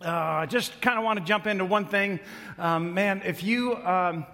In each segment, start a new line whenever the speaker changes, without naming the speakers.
uh, just kind of want to jump into one thing. Um, man, if you um,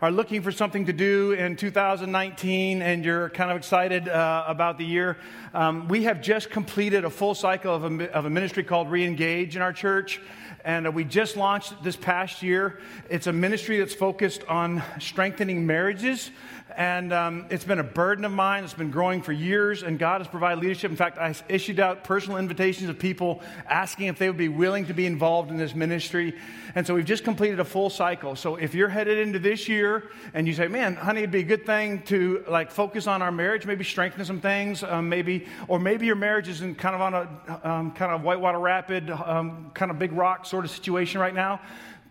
are looking for something to do in 2019 and you're kind of excited uh, about the year, um, we have just completed a full cycle of a, of a ministry called Reengage in our church. And uh, we just launched this past year. It's a ministry that's focused on strengthening marriages and um, it's been a burden of mine. It's been growing for years, and God has provided leadership. In fact, I issued out personal invitations of people asking if they would be willing to be involved in this ministry. And so we've just completed a full cycle. So if you're headed into this year and you say, "Man, honey, it'd be a good thing to like focus on our marriage, maybe strengthen some things, um, maybe," or maybe your marriage is in kind of on a um, kind of whitewater rapid, um, kind of big rock sort of situation right now.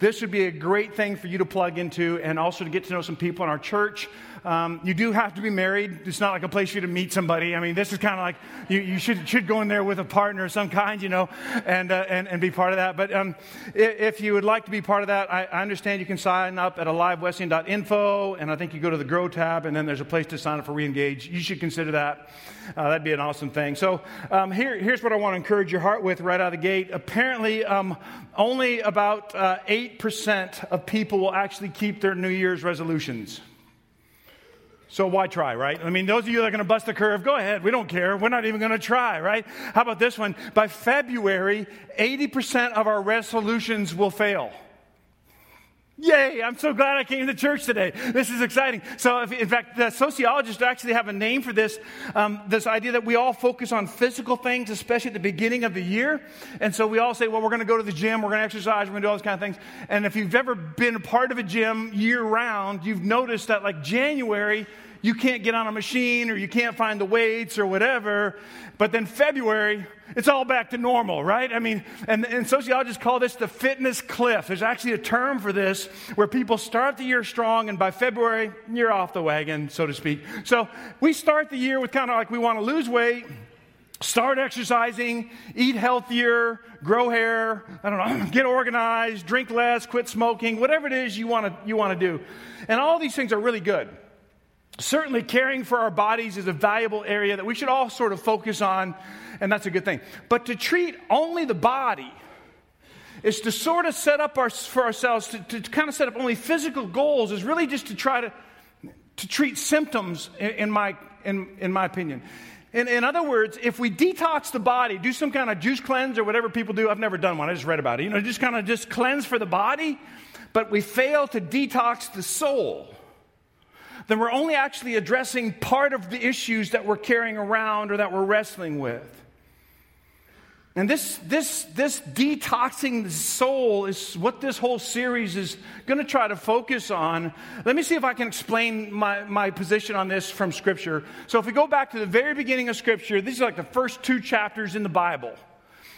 This would be a great thing for you to plug into and also to get to know some people in our church. Um, you do have to be married. It's not like a place for you to meet somebody. I mean, this is kind of like you, you, should, should go in there with a partner of some kind, you know, and, uh, and, and be part of that. But um, if, you would like to be part of that, I, I understand you can sign up at alivewesleyan.info, and I think you go to the Grow tab, and then there's a place to sign up for Reengage. You should consider that. Uh, that'd be an awesome thing. So um, here, here's what I want to encourage your heart with right out of the gate. Apparently, um, only about uh, 8% of people will actually keep their New Year's resolutions. So why try, right? I mean, those of you that are going to bust the curve, go ahead. We don't care. We're not even going to try, right? How about this one? By February, 80% of our resolutions will fail. Yay, I'm so glad I came to church today. This is exciting. So, if, in fact, the sociologists actually have a name for this um, this idea that we all focus on physical things, especially at the beginning of the year. And so we all say, well, we're going to go to the gym, we're going to exercise, we're going to do all those kind of things. And if you've ever been a part of a gym year round, you've noticed that, like January, you can't get on a machine or you can't find the weights or whatever. But then February, it's all back to normal, right? I mean, and, and sociologists call this the fitness cliff. There's actually a term for this where people start the year strong and by February, you're off the wagon, so to speak. So we start the year with kind of like we want to lose weight. Start exercising, eat healthier, grow hair, I don't know, get organized, drink less, quit smoking, whatever it is you want to you want to do. And all these things are really good. Certainly, caring for our bodies is a valuable area that we should all sort of focus on, and that's a good thing. But to treat only the body is to sort of set up our, for ourselves, to, to kind of set up only physical goals, is really just to try to, to treat symptoms, in, in my, in, in my opinion. In, in, other words, if we detox the body, do some kind of juice cleanse or whatever people do, I've never done one, I just read about it, you know, just kind of just cleanse for the body, but we fail to detox the soul then we're only actually addressing part of the issues that we're carrying around or that we're wrestling with. And this, this, this detoxing the soul is what this whole series is going to try to focus on. Let me see if I can explain my, my position on this from Scripture. So, if we go back to the very beginning of Scripture, these are like the first two chapters in the Bible.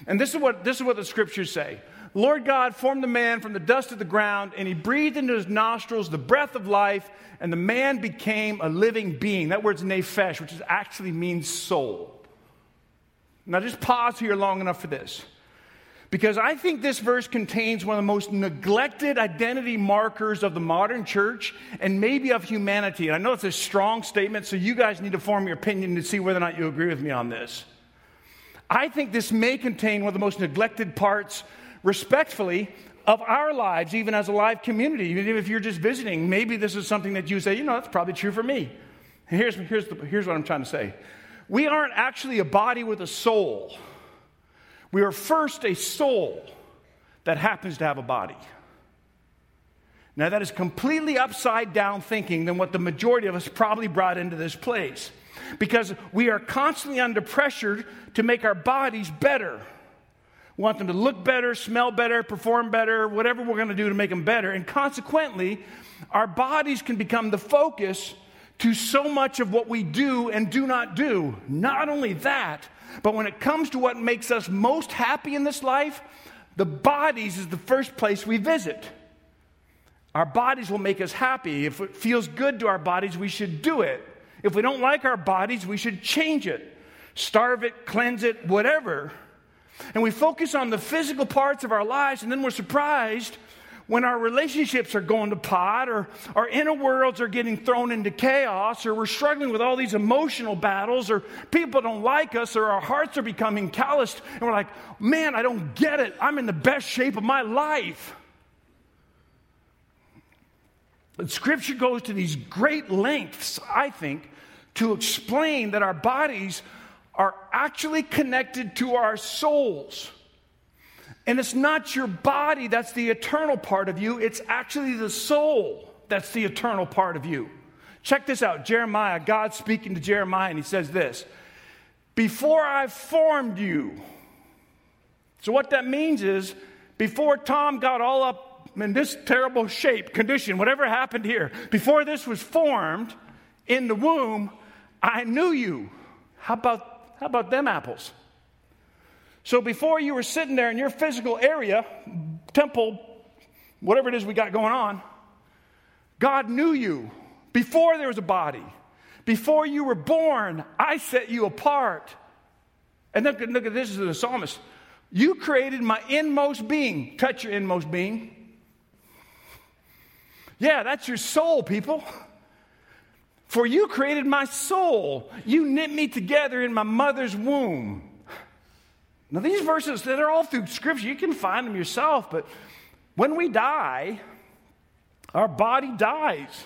And this is what, this is what the Scriptures say Lord God formed the man from the dust of the ground, and he breathed into his nostrils the breath of life, and the man became a living being. That word's nephesh, which actually means soul. Now, just pause here long enough for this. Because I think this verse contains one of the most neglected identity markers of the modern church and maybe of humanity. And I know it's a strong statement, so you guys need to form your opinion to see whether or not you agree with me on this. I think this may contain one of the most neglected parts respectfully of our lives, even as a live community. Even if you're just visiting, maybe this is something that you say, you know, that's probably true for me. Here's, here's, the, here's what I'm trying to say we aren't actually a body with a soul. We are first a soul that happens to have a body. Now, that is completely upside down thinking than what the majority of us probably brought into this place. Because we are constantly under pressure to make our bodies better. We want them to look better, smell better, perform better, whatever we're going to do to make them better. And consequently, our bodies can become the focus to so much of what we do and do not do. Not only that, but when it comes to what makes us most happy in this life, the bodies is the first place we visit. Our bodies will make us happy. If it feels good to our bodies, we should do it. If we don't like our bodies, we should change it, starve it, cleanse it, whatever. And we focus on the physical parts of our lives, and then we're surprised when our relationships are going to pot or our inner worlds are getting thrown into chaos or we're struggling with all these emotional battles or people don't like us or our hearts are becoming calloused and we're like, man, I don't get it. I'm in the best shape of my life. But scripture goes to these great lengths, I think, to explain that our bodies are actually connected to our souls. And it's not your body that's the eternal part of you, it's actually the soul that's the eternal part of you. Check this out Jeremiah, God speaking to Jeremiah, and he says this Before I formed you. So, what that means is, before Tom got all up in this terrible shape, condition, whatever happened here, before this was formed in the womb, I knew you. How about, how about them apples? So before you were sitting there in your physical area, temple, whatever it is we got going on, God knew you before there was a body. Before you were born, I set you apart. And look, look at this is the psalmist. You created my inmost being. Touch your inmost being. Yeah, that's your soul, people. For you created my soul. You knit me together in my mother's womb. Now, these verses, they're all through Scripture. You can find them yourself, but when we die, our body dies,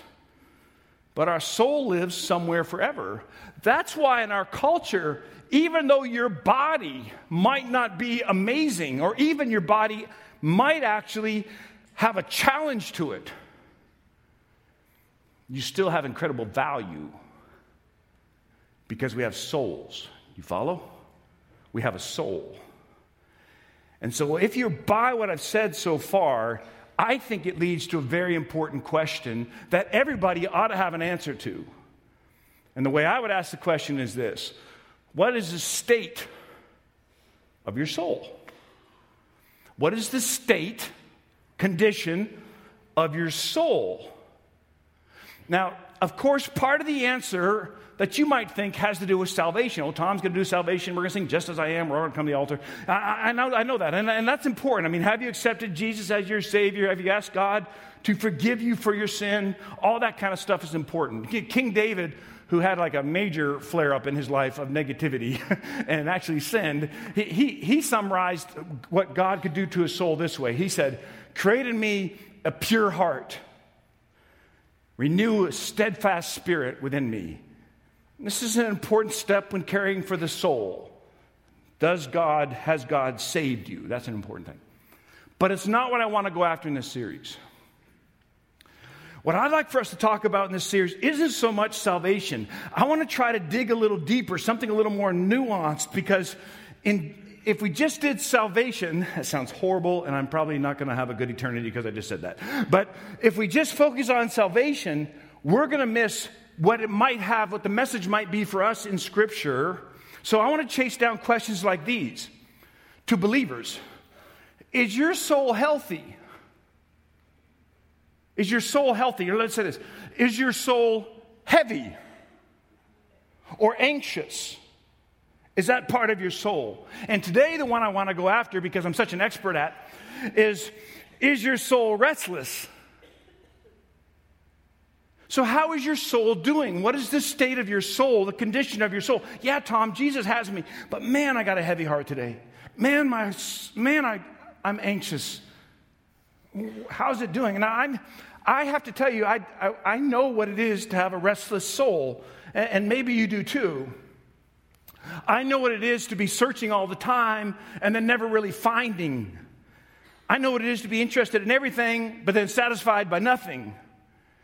but our soul lives somewhere forever. That's why in our culture, even though your body might not be amazing, or even your body might actually have a challenge to it, you still have incredible value because we have souls. You follow? we have a soul. And so, if you buy what I've said so far, I think it leads to a very important question that everybody ought to have an answer to. And the way I would ask the question is this What is the state of your soul? What is the state, condition of your soul? Now, of course, part of the answer that you might think has to do with salvation. Oh, Tom's going to do salvation. We're going to sing just as I am. We're going to come to the altar. I, I know, I know that. And, and that's important. I mean, have you accepted Jesus as your Savior? Have you asked God to forgive you for your sin? All that kind of stuff is important. King David who had like a major flare up in his life of negativity and actually sinned, he, he, he, summarized what God could do to his soul this way. He said, Create in me a pure heart, renew a steadfast spirit within me. This is an important step when caring for the soul. Does God, has God saved you? That's an important thing. But it's not what I want to go after in this series. What I'd like for us to talk about in this series isn't so much salvation. I want to try to dig a little deeper, something a little more nuanced, because in, if we just did salvation, that sounds horrible, and I'm probably not going to have a good eternity because I just said that. But if we just focus on salvation, we're going to miss what it might have, what the message might be for us in Scripture. So I want to chase down questions like these to believers Is your soul healthy? Is your soul healthy? Or let's say this Is your soul heavy or anxious? Is that part of your soul? And today, the one I want to go after, because I'm such an expert at, is Is your soul restless? So, how is your soul doing? What is the state of your soul, the condition of your soul? Yeah, Tom, Jesus has me, but man, I got a heavy heart today. Man, my man, I, I'm anxious. How's it doing? And I'm, I have to tell you, I, I, I know what it is to have a restless soul, and, and maybe you do too. I know what it is to be searching all the time and then never really finding. I know what it is to be interested in everything, but then satisfied by nothing.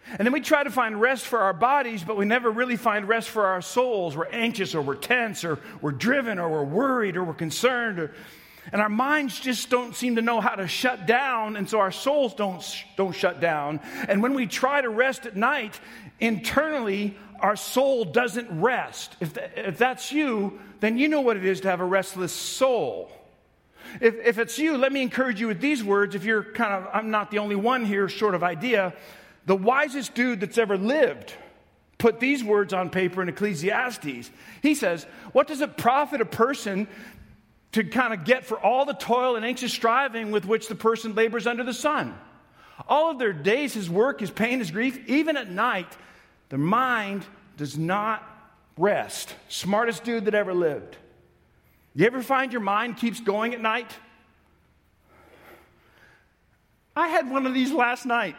And then we try to find rest for our bodies, but we never really find rest for our souls. We're anxious or we're tense or we're driven or we're worried or we're concerned. Or, and our minds just don't seem to know how to shut down, and so our souls don't, don't shut down. And when we try to rest at night, internally, our soul doesn't rest. If, if that's you, then you know what it is to have a restless soul. If, if it's you, let me encourage you with these words. If you're kind of, I'm not the only one here, sort of idea the wisest dude that's ever lived put these words on paper in Ecclesiastes. He says, What does it profit a person to kind of get for all the toil and anxious striving with which the person labors under the sun? All of their days, his work, his pain, his grief, even at night, their mind does not rest. Smartest dude that ever lived. You ever find your mind keeps going at night? I had one of these last night.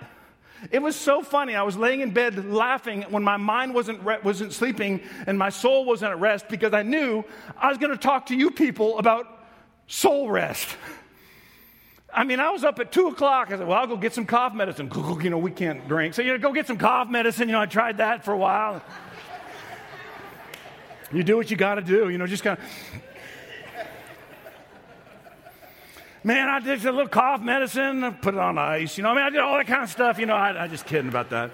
It was so funny. I was laying in bed laughing when my mind wasn't, re- wasn't sleeping and my soul wasn't at rest because I knew I was going to talk to you people about soul rest. I mean, I was up at two o'clock. I said, well, I'll go get some cough medicine. You know, we can't drink. So, you know, go get some cough medicine. You know, I tried that for a while. you do what you got to do, you know, just kind of. Man, I did a little cough medicine, put it on ice. You know, I mean, I did all that kind of stuff. You know, I, I just kidding about that.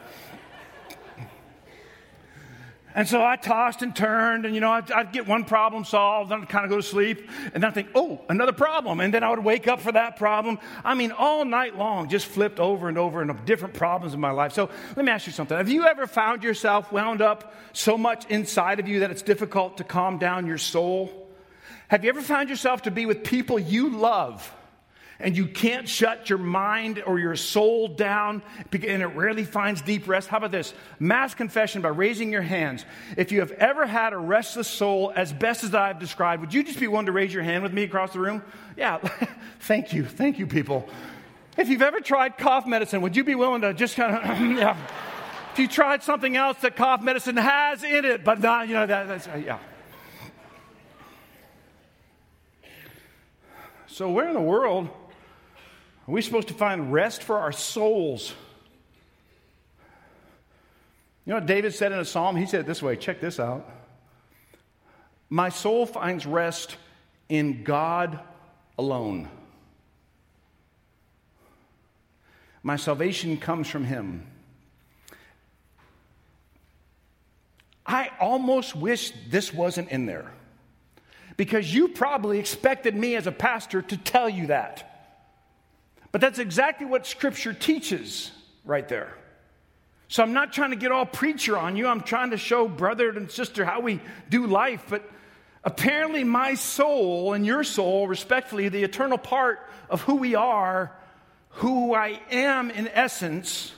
And so I tossed and turned, and you know, I'd, I'd, get one problem solved, then I'd kind of go to sleep, and then I'd think, oh, another problem. And then I would wake up for that problem. I mean, all night long, just flipped over and over into different problems in my life. So let me ask you something. Have you ever found yourself wound up so much inside of you that it's difficult to calm down your soul? Have you ever found yourself to be with people you love? And you can't shut your mind or your soul down and it rarely finds deep rest. How about this? Mass confession by raising your hands. If you have ever had a restless soul as best as I've described, would you just be willing to raise your hand with me across the room? Yeah, thank you. Thank you, people. If you've ever tried cough medicine, would you be willing to just kind of, yeah. If you tried something else that cough medicine has in it, but not, you know, that, that's, uh, yeah. So, where in the world are we supposed to find rest for our souls? You know what David said in a psalm? He said it this way check this out. My soul finds rest in God alone. My salvation comes from Him. I almost wish this wasn't in there because you probably expected me as a pastor to tell you that. But that's exactly what Scripture teaches right there. So I'm not trying to get all preacher on you. I'm trying to show brother and sister how we do life. But apparently, my soul and your soul, respectfully, the eternal part of who we are, who I am in essence,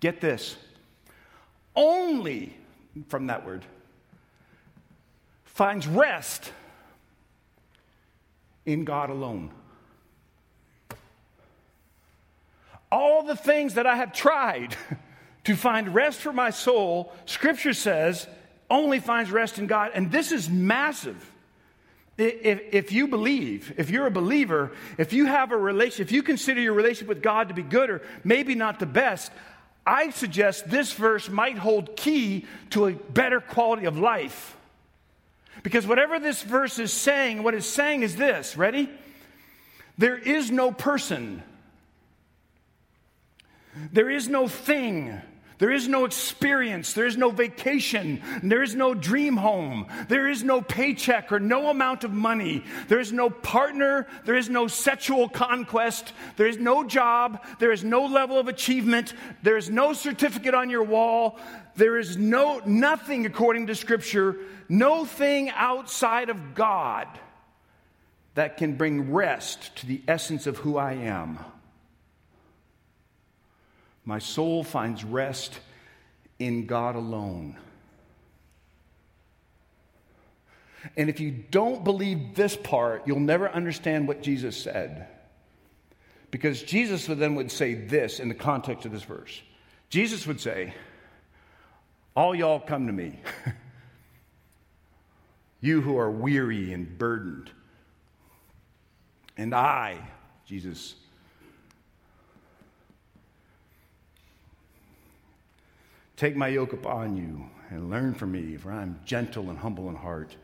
get this, only from that word, finds rest in God alone. All the things that I have tried to find rest for my soul, Scripture says, only finds rest in God. And this is massive. If, if you believe, if you're a believer, if you have a relationship, if you consider your relationship with God to be good or maybe not the best, I suggest this verse might hold key to a better quality of life. Because whatever this verse is saying, what it's saying is this ready? There is no person there is no thing. There is no experience. There is no vacation. There is no dream home. There is no paycheck or no amount of money. There is no partner. There is no sexual conquest. There is no job. There is no level of achievement. There is no certificate on your wall. There is no nothing according to scripture, no thing outside of God that can bring rest to the essence of who I am. My soul finds rest in God alone. And if you don't believe this part, you'll never understand what Jesus said. Because Jesus then would say this in the context of this verse Jesus would say, All y'all come to me, you who are weary and burdened. And I, Jesus, Take my yoke upon you and learn from me, for I'm gentle and humble in heart.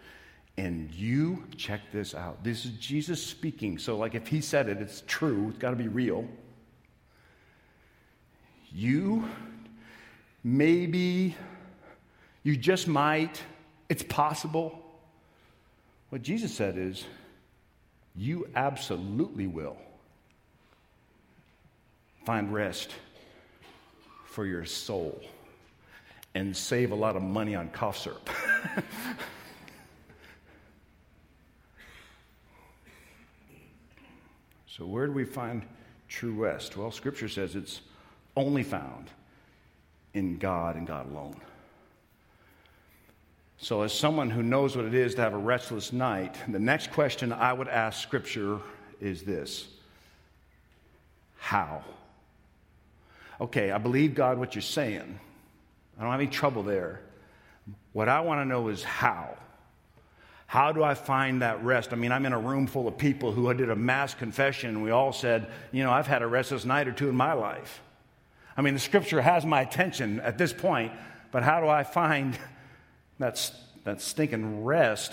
And you, check this out. This is Jesus speaking. So, like, if he said it, it's true, it's got to be real. You, maybe, you just might, it's possible. What Jesus said is, you absolutely will find rest for your soul and save a lot of money on cough syrup. so, where do we find true rest? Well, Scripture says it's only found in God and God alone. So, as someone who knows what it is to have a restless night, the next question I would ask Scripture is this How? Okay, I believe, God, what you're saying. I don't have any trouble there. What I want to know is how. How do I find that rest? I mean, I'm in a room full of people who did a mass confession, and we all said, you know, I've had a restless night or two in my life. I mean, the scripture has my attention at this point, but how do I find that, that stinking rest?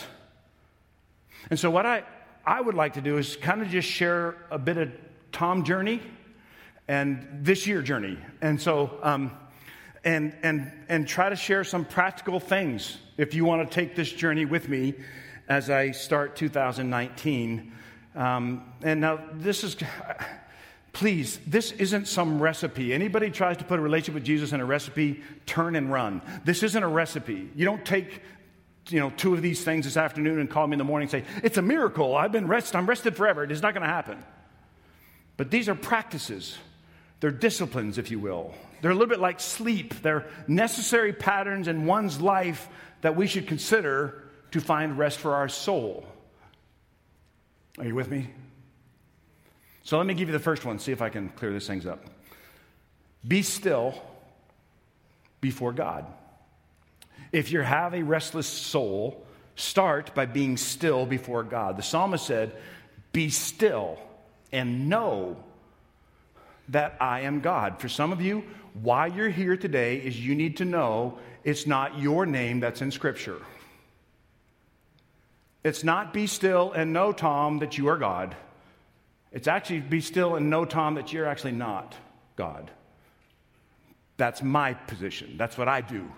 And so, what I, I would like to do is kind of just share a bit of Tom journey and this year journey. And so, um, and, and, and try to share some practical things if you want to take this journey with me as I start 2019. Um, and now, this is, please, this isn't some recipe. Anybody tries to put a relationship with Jesus in a recipe, turn and run. This isn't a recipe. You don't take you know, two of these things this afternoon and call me in the morning and say, It's a miracle. I've been rested. I'm rested forever. It is not going to happen. But these are practices. They're disciplines, if you will. They're a little bit like sleep. They're necessary patterns in one's life that we should consider to find rest for our soul. Are you with me? So let me give you the first one, see if I can clear these things up. Be still before God. If you have a restless soul, start by being still before God. The psalmist said, Be still and know that I am God. For some of you, why you're here today is you need to know it's not your name that's in Scripture. It's not be still and know, Tom, that you are God. It's actually be still and know, Tom, that you're actually not God. That's my position. That's what I do,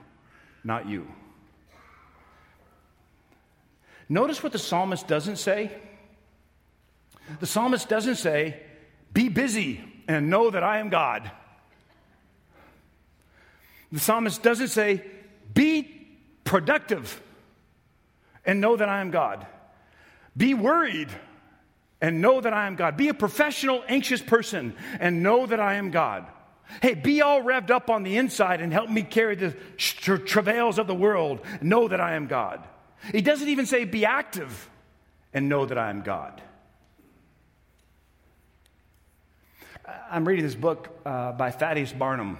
not you. Notice what the psalmist doesn't say. The psalmist doesn't say, be busy and know that I am God. The psalmist doesn't say, be productive and know that I am God. Be worried and know that I am God. Be a professional, anxious person and know that I am God. Hey, be all revved up on the inside and help me carry the travails of the world. Know that I am God. He doesn't even say be active and know that I am God. I'm reading this book uh, by Thaddeus Barnum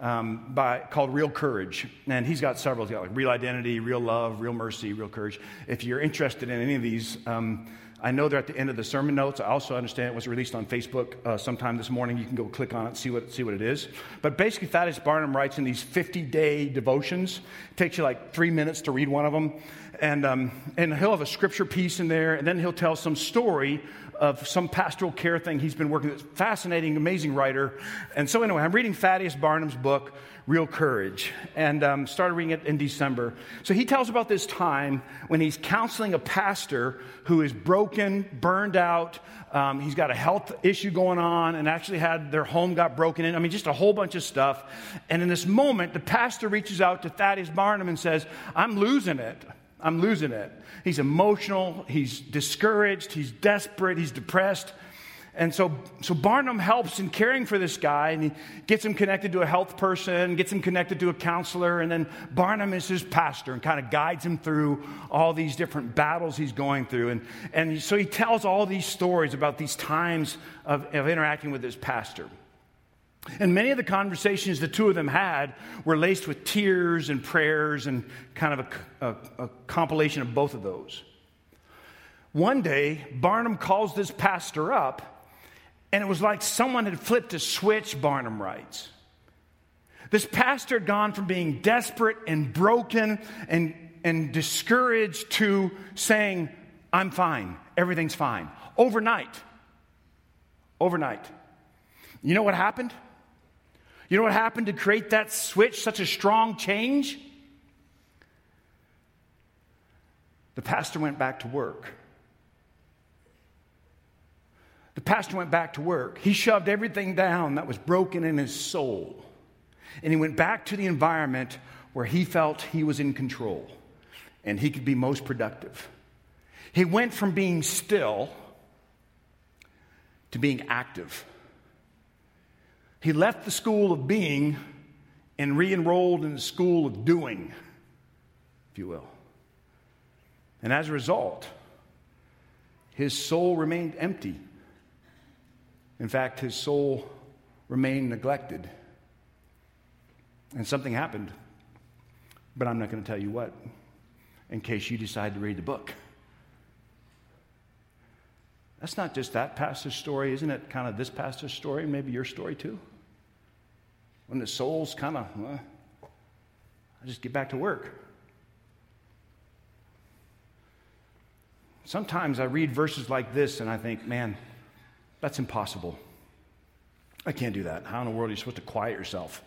um, by, called Real Courage. And he's got several. He's got like Real Identity, Real Love, Real Mercy, Real Courage. If you're interested in any of these, um, I know they're at the end of the sermon notes. I also understand it was released on Facebook uh, sometime this morning. You can go click on it, see what, see what it is. But basically, Thaddeus Barnum writes in these 50 day devotions. It takes you like three minutes to read one of them. And, um, and he'll have a scripture piece in there, and then he'll tell some story of some pastoral care thing he's been working with. Fascinating, amazing writer. And so, anyway, I'm reading Thaddeus Barnum's book, Real Courage, and um, started reading it in December. So, he tells about this time when he's counseling a pastor who is broken, burned out. Um, he's got a health issue going on and actually had their home got broken in. I mean, just a whole bunch of stuff. And in this moment, the pastor reaches out to Thaddeus Barnum and says, I'm losing it. I'm losing it. He's emotional, he's discouraged, he's desperate, he's depressed. And so, so Barnum helps in caring for this guy, and he gets him connected to a health person, gets him connected to a counselor, and then Barnum is his pastor and kind of guides him through all these different battles he's going through. And, and so he tells all these stories about these times of, of interacting with his pastor. And many of the conversations the two of them had were laced with tears and prayers and kind of a, a, a, compilation of both of those. One day, Barnum calls this pastor up, and it was like someone had flipped a switch, Barnum writes. This pastor had gone from being desperate and broken and, and discouraged to saying, I'm fine, everything's fine. Overnight. Overnight. You know what happened? You know what happened to create that switch, such a strong change? The pastor went back to work. The pastor went back to work. He shoved everything down that was broken in his soul. And he went back to the environment where he felt he was in control and he could be most productive. He went from being still to being active. He left the school of being and re enrolled in the school of doing, if you will. And as a result, his soul remained empty. In fact, his soul remained neglected. And something happened, but I'm not going to tell you what, in case you decide to read the book. That's not just that pastor's story, isn't it? Kind of this pastor's story, maybe your story too. When the soul's kind of, well, I just get back to work. Sometimes I read verses like this and I think, man, that's impossible. I can't do that. How in the world are you supposed to quiet yourself?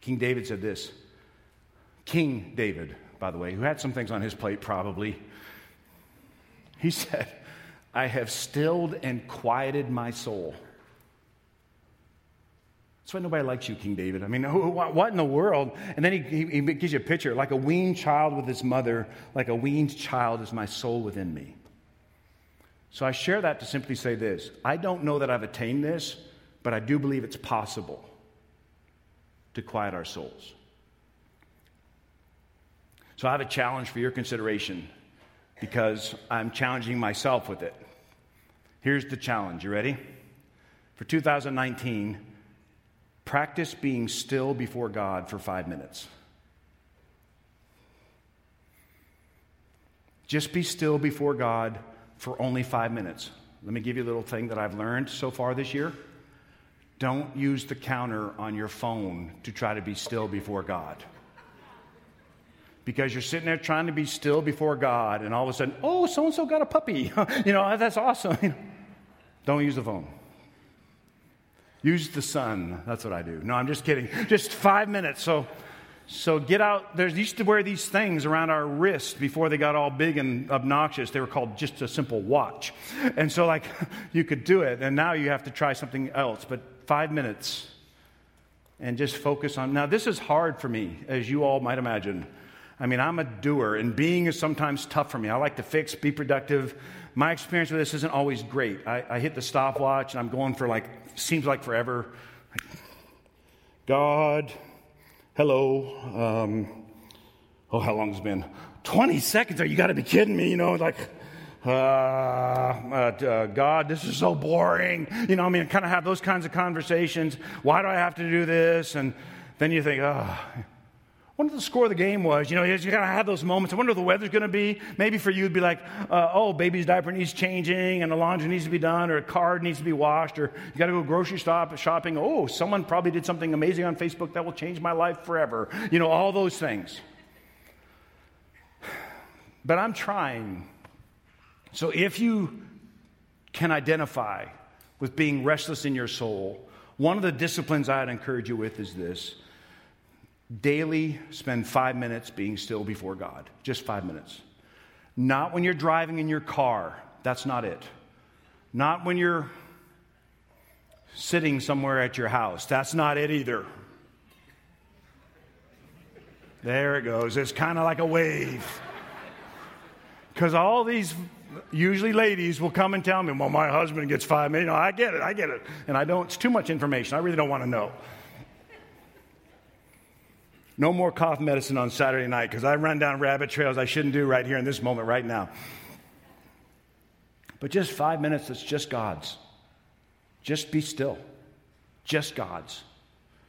King David said this. King David, by the way, who had some things on his plate probably, he said, I have stilled and quieted my soul. That's why nobody likes you, King David. I mean, what in the world? And then he, he, he, gives you a picture like a weaned child with his mother, like a weaned child is my soul within me. So I share that to simply say this I don't know that I've attained this, but I do believe it's possible to quiet our souls. So I have a challenge for your consideration because I'm challenging myself with it. Here's the challenge. You ready? For 2019, practice being still before God for five minutes. Just be still before God for only five minutes. Let me give you a little thing that I've learned so far this year. Don't use the counter on your phone to try to be still before God. Because you're sitting there trying to be still before God, and all of a sudden, oh, so and so got a puppy. you know, that's awesome. Don't use the phone. Use the sun. That's what I do. No, I'm just kidding. Just five minutes. So, so get out. There's used to wear these things around our wrist before they got all big and obnoxious. They were called just a simple watch. And so, like, you could do it. And now you have to try something else. But five minutes and just focus on. Now, this is hard for me, as you all might imagine. I mean, I'm a doer, and being is sometimes tough for me. I like to fix, be productive, my experience with this isn't always great. I, I hit the stopwatch and I'm going for like, seems like forever. God, hello. Um, oh, how long has it been? 20 seconds? Are you got to be kidding me? You know, like, uh, uh, God, this is so boring. You know, I mean, kind of have those kinds of conversations. Why do I have to do this? And then you think, oh, wonder the score of the game was. You know, you kind of have those moments. I wonder what the weather's going to be. Maybe for you, it'd be like, uh, oh, baby's diaper needs changing, and the laundry needs to be done, or a card needs to be washed, or you got to go grocery stop shopping. Oh, someone probably did something amazing on Facebook that will change my life forever. You know, all those things. But I'm trying. So if you can identify with being restless in your soul, one of the disciplines I'd encourage you with is this Daily, spend five minutes being still before God. Just five minutes. Not when you're driving in your car. That's not it. Not when you're sitting somewhere at your house. That's not it either. There it goes. It's kind of like a wave. Because all these, usually ladies, will come and tell me, well, my husband gets five minutes. You know, I get it, I get it. And I don't, it's too much information. I really don't want to know. No more cough medicine on Saturday night because I run down rabbit trails I shouldn't do right here in this moment, right now. But just five minutes, it's just God's. Just be still. Just God's.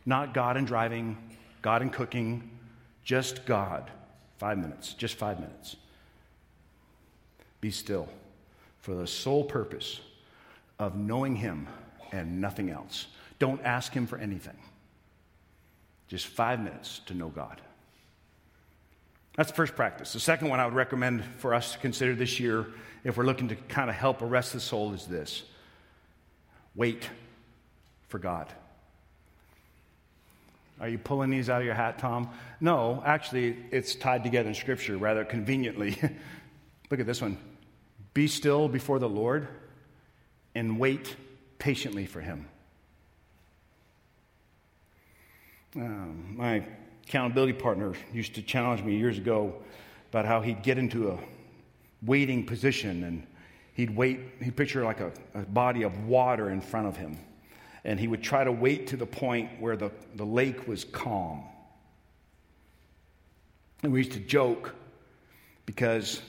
Not God and driving, God and cooking, just God. Five minutes, just five minutes. Be still for the sole purpose of knowing Him and nothing else. Don't ask Him for anything. Just five minutes to know God. That's the first practice. The second one I would recommend for us to consider this year, if we're looking to kind of help arrest the soul, is this wait for God. Are you pulling these out of your hat, Tom? No, actually, it's tied together in Scripture rather conveniently. Look at this one Be still before the Lord and wait patiently for Him. Um, my accountability partner used to challenge me years ago about how he'd get into a waiting position and he'd wait, he'd picture like a, a body of water in front of him. and he would try to wait to the point where the, the lake was calm. And we used to joke because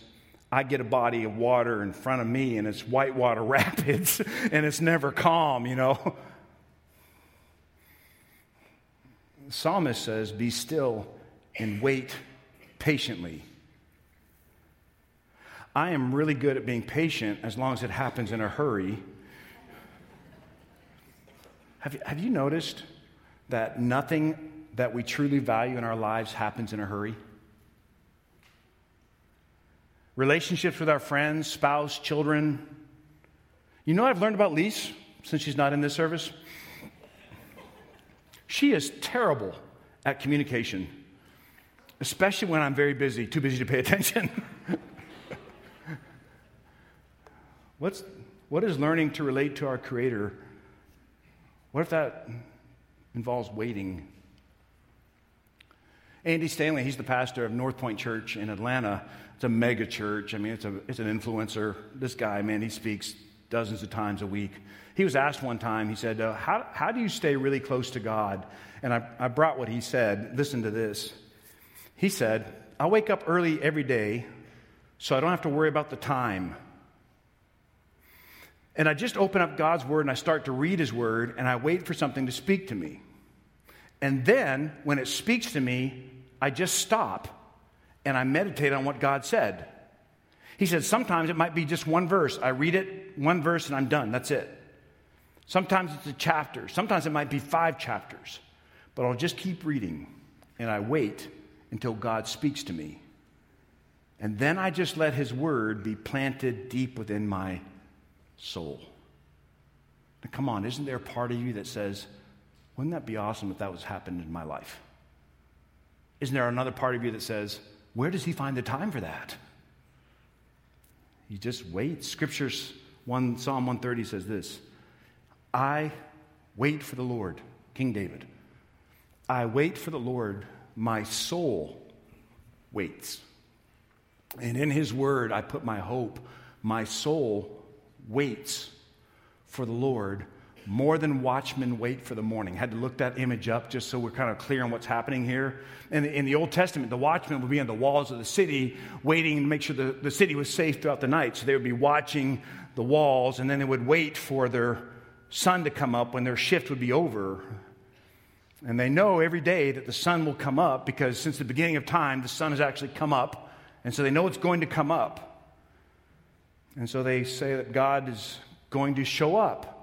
I get a body of water in front of me and it's whitewater rapids and it's never calm, you know. The psalmist says, Be still and wait patiently. I am really good at being patient as long as it happens in a hurry. Have you, have you noticed that nothing that we truly value in our lives happens in a hurry? relationships with our friends, spouse, children. You know what I've learned about Lise since she's not in this service? She is terrible at communication, especially when I'm very busy, too busy to pay attention. What's, what is learning to relate to our Creator? What if that involves waiting? Andy Stanley, he's the pastor of North Point Church in Atlanta. It's a mega church. I mean, it's, a, it's an influencer. This guy, man, he speaks dozens of times a week. He was asked one time, he said, uh, how, how do you stay really close to God? And I, I brought what he said. Listen to this. He said, I wake up early every day so I don't have to worry about the time. And I just open up God's word and I start to read his word and I wait for something to speak to me. And then when it speaks to me, I just stop and I meditate on what God said. He said, sometimes it might be just one verse. I read it, one verse, and I'm done. That's it. Sometimes it's a chapter. Sometimes it might be five chapters. But I'll just keep reading, and I wait until God speaks to me. And then I just let His word be planted deep within my soul. Now, come on, isn't there a part of you that says, wouldn't that be awesome if that was happened in my life? Isn't there another part of you that says, where does he find the time for that? He just waits. Scriptures, one, Psalm 130 says this I wait for the Lord, King David. I wait for the Lord, my soul waits. And in his word, I put my hope. My soul waits for the Lord more than watchmen wait for the morning. Had to look that image up just so we're kind of clear on what's happening here. In the, in the Old Testament, the watchmen would be on the walls of the city, waiting to make sure the, the city was safe throughout the night. So they would be watching the walls, and then they would wait for their sun to come up when their shift would be over. And they know every day that the sun will come up because since the beginning of time, the sun has actually come up. And so they know it's going to come up. And so they say that God is going to show up.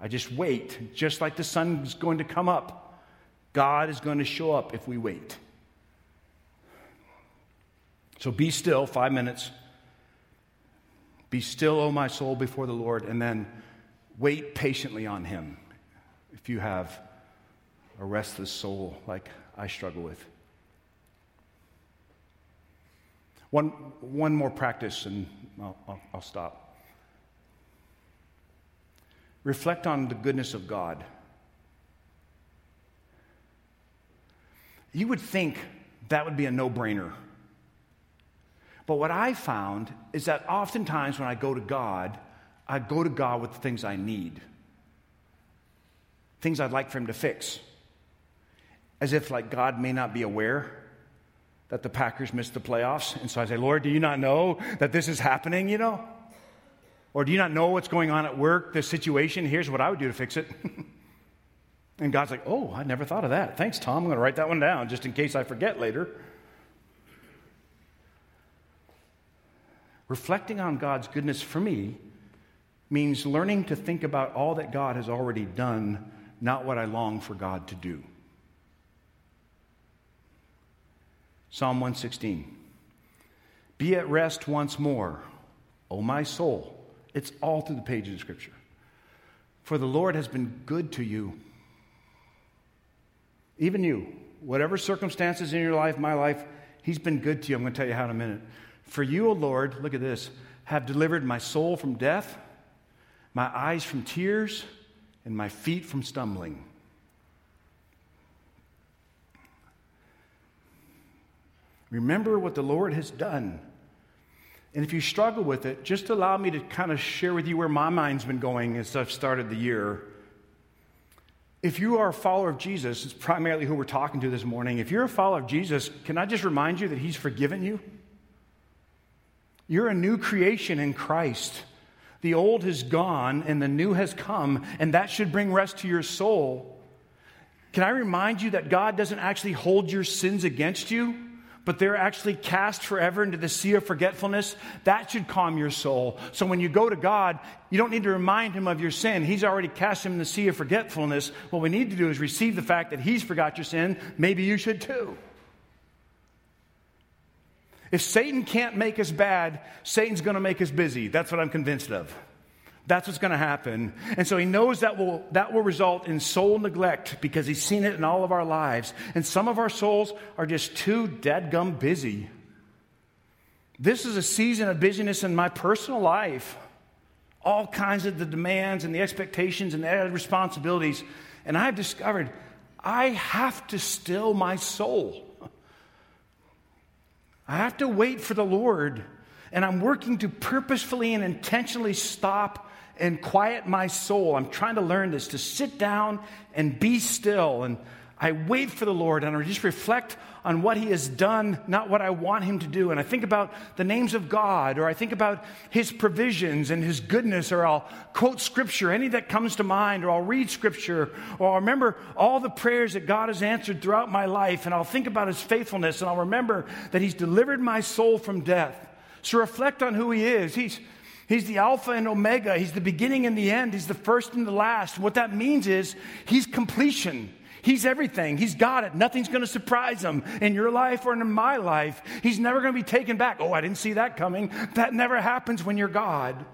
I just wait, just like the sun is going to come up. God is going to show up if we wait. So be still, five minutes. Be still, O my soul, before the Lord, and then wait patiently on Him if you have a restless soul like I struggle with. One, one more practice, and I'll, I'll, I'll stop. Reflect on the goodness of God. You would think that would be a no brainer. But what I found is that oftentimes when I go to God, I go to God with the things I need, things I'd like for Him to fix. As if, like, God may not be aware that the Packers missed the playoffs. And so I say, Lord, do you not know that this is happening, you know? Or do you not know what's going on at work, this situation? Here's what I would do to fix it. and God's like, oh, I never thought of that. Thanks, Tom. I'm going to write that one down just in case I forget later. Reflecting on God's goodness for me means learning to think about all that God has already done, not what I long for God to do. Psalm 116 Be at rest once more, O my soul it's all through the pages of Scripture. For the Lord has been good to you. Even you, whatever circumstances in your life, my life, He's been good to you. I'm going to tell you how in a minute. For you, O Lord, look at this, have delivered my soul from death, my eyes from tears, and my feet from stumbling. Remember what the Lord has done. And if you struggle with it, just allow me to kind of share with you where my mind's been going as I've started the year. if you are a follower of Jesus, it's primarily who we're talking to this morning. If you're a follower of Jesus, can I just remind you that He's forgiven you? You're a new creation in Christ. The old has gone and the new has come, and that should bring rest to your soul. Can I remind you that God doesn't actually hold your sins against you, but they're actually cast forever into the sea of forgetfulness? That should calm your soul. So when you go to God, you don't need to remind Him of your sin. He's already cast Him in the sea of forgetfulness. What we need to do is receive the fact that He's forgot your sin. Maybe you should too. If Satan can't make us bad, Satan's going to make us busy. That's what I'm convinced of. That's what's going to happen. And so he knows that will, that will result in soul neglect because he's seen it in all of our lives. And some of our souls are just too dead-gum busy. This is a season of busyness in my personal life. All kinds of the demands and the expectations and the responsibilities. And I've discovered I have to still my soul. I have to wait for the Lord. And I'm working to purposefully and intentionally stop and quiet my soul. I'm trying to learn this to sit down and be still. And I wait for the Lord and I just reflect on what He has done, not what I want Him to do. And I think about the names of God, or I think about His provisions and His goodness, or I'll quote Scripture, any that comes to mind, or I'll read Scripture, or I'll remember all the prayers that God has answered throughout my life, and I'll think about His faithfulness, and I'll remember that He's delivered my soul from death. So reflect on who He is. He's He's the Alpha and Omega. He's the beginning and the end. He's the first and the last. What that means is He's completion. He's everything. He's got it. Nothing's going to surprise him in your life or in my life. He's never going to be taken back. Oh, I didn't see that coming. That never happens when you're God.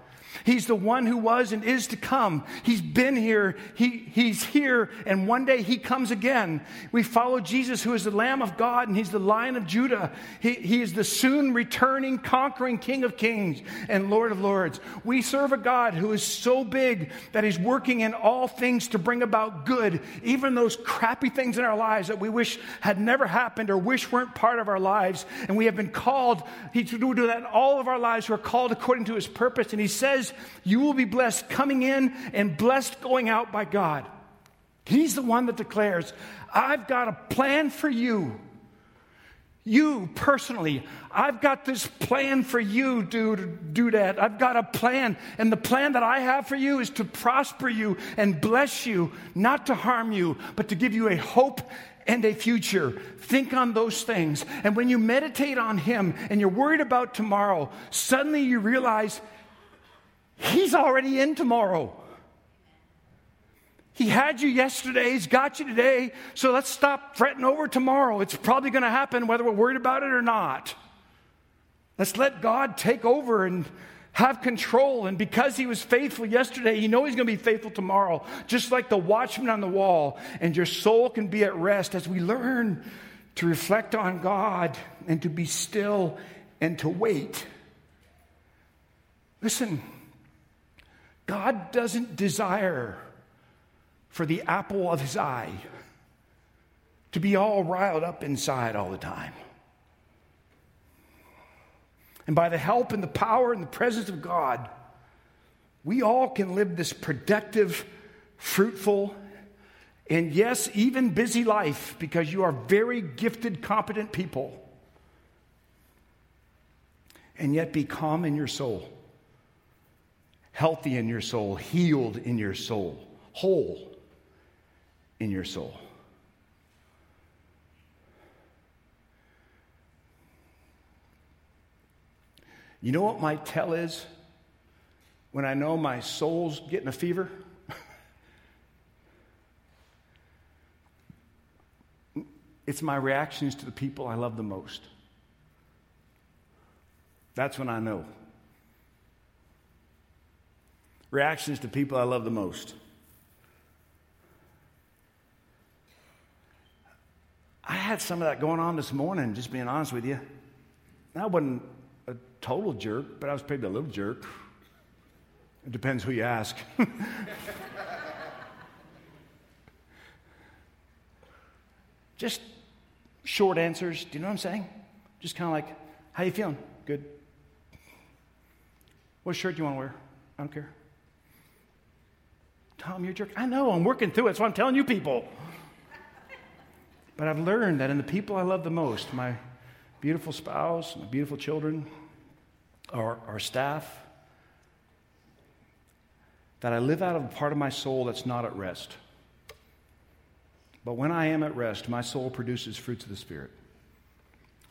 He's the one who was and is to come. He's been here. He, he's here, and one day he comes again. We follow Jesus, who is the Lamb of God, and he's the Lion of Judah. He, he is the soon returning, conquering King of Kings and Lord of Lords. We serve a God who is so big that he's working in all things to bring about good, even those crappy things in our lives that we wish had never happened or wish weren't part of our lives. And we have been called to do that in all of our lives. We're called according to his purpose. And he says, you will be blessed coming in and blessed going out by God. He's the one that declares, I've got a plan for you. You personally, I've got this plan for you, dude, do that. I've got a plan. And the plan that I have for you is to prosper you and bless you, not to harm you, but to give you a hope and a future. Think on those things. And when you meditate on Him and you're worried about tomorrow, suddenly you realize He's already in tomorrow. He had you yesterday, He's got you today, so let's stop fretting over tomorrow. It's probably going to happen whether we're worried about it or not. Let's let God take over and have control. And because He was faithful yesterday, you know He's going to be faithful tomorrow, just like the watchman on the wall. And your soul can be at rest as we learn to reflect on God and to be still and to wait. Listen. God doesn't desire for the apple of his eye to be all riled up inside all the time. And by the help and the power and the presence of God, we all can live this productive, fruitful, and yes, even busy life because you are very gifted, competent people, and yet be calm in your soul healthy in your soul, healed in your soul, whole in your soul. You know what my tell is when I know my soul's getting a fever? it's my reactions to the people I love the most. That's when I know reactions to people I love the most. I had some of that going on this morning, just being honest with you. I wasn't a total jerk, but I was maybe a little jerk. It depends who you ask. just short answers. Do you know what I'm saying? Just kind of like, how you feeling? Good. What shirt do you want to wear? I don't care Tom, you're jerk. I know, I'm working through it, so I'm telling you people. But I've learned that in the people I love the most, my beautiful spouse, my beautiful children, our, our staff, that I live out of a part of my soul that's not at rest. But when I am at rest, my soul produces fruits of the Spirit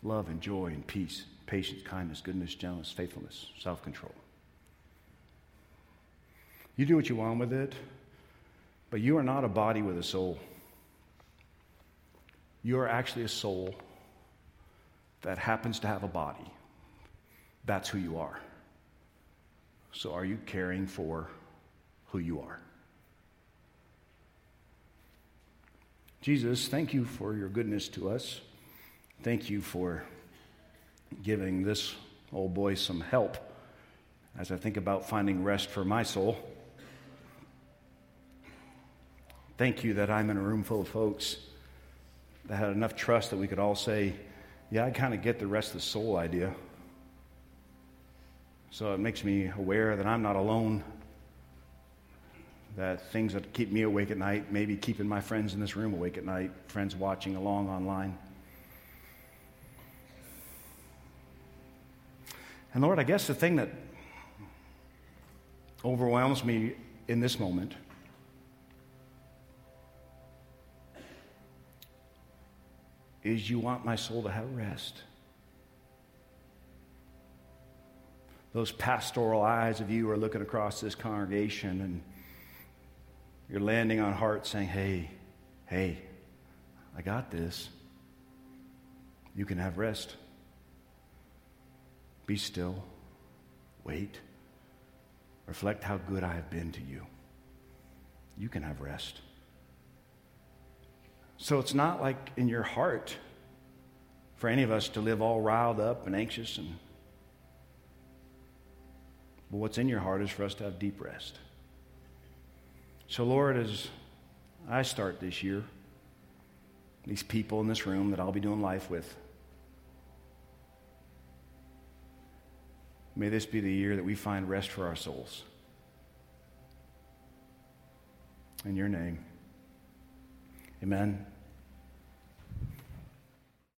love and joy and peace, patience, kindness, goodness, gentleness, faithfulness, self control. You do what you want with it, but you are not a body with a soul. You are actually a soul that happens to have a body. That's who you are. So, are you caring for who you are? Jesus, thank you for your goodness to us. Thank you for giving this old boy some help as I think about finding rest for my soul. Thank you that I'm in a room full of folks that had enough trust that we could all say, Yeah, I kind of get the rest of the soul idea. So it makes me aware that I'm not alone, that things that keep me awake at night, maybe keeping my friends in this room awake at night, friends watching along online. And Lord, I guess the thing that overwhelms me in this moment is you want my soul to have rest. Those pastoral eyes of you are looking across this congregation and you're landing on hearts saying, hey, hey, I got this. You can have rest. Be still. Wait. Reflect how good I have been to you. You can have rest. So it's not like in your heart for any of us to live all riled up and anxious and but what's in your heart is for us to have deep rest. So Lord, as I start this year, these people in this room that I'll be doing life with, may this be the year that we find rest for our souls. In your name. Amen.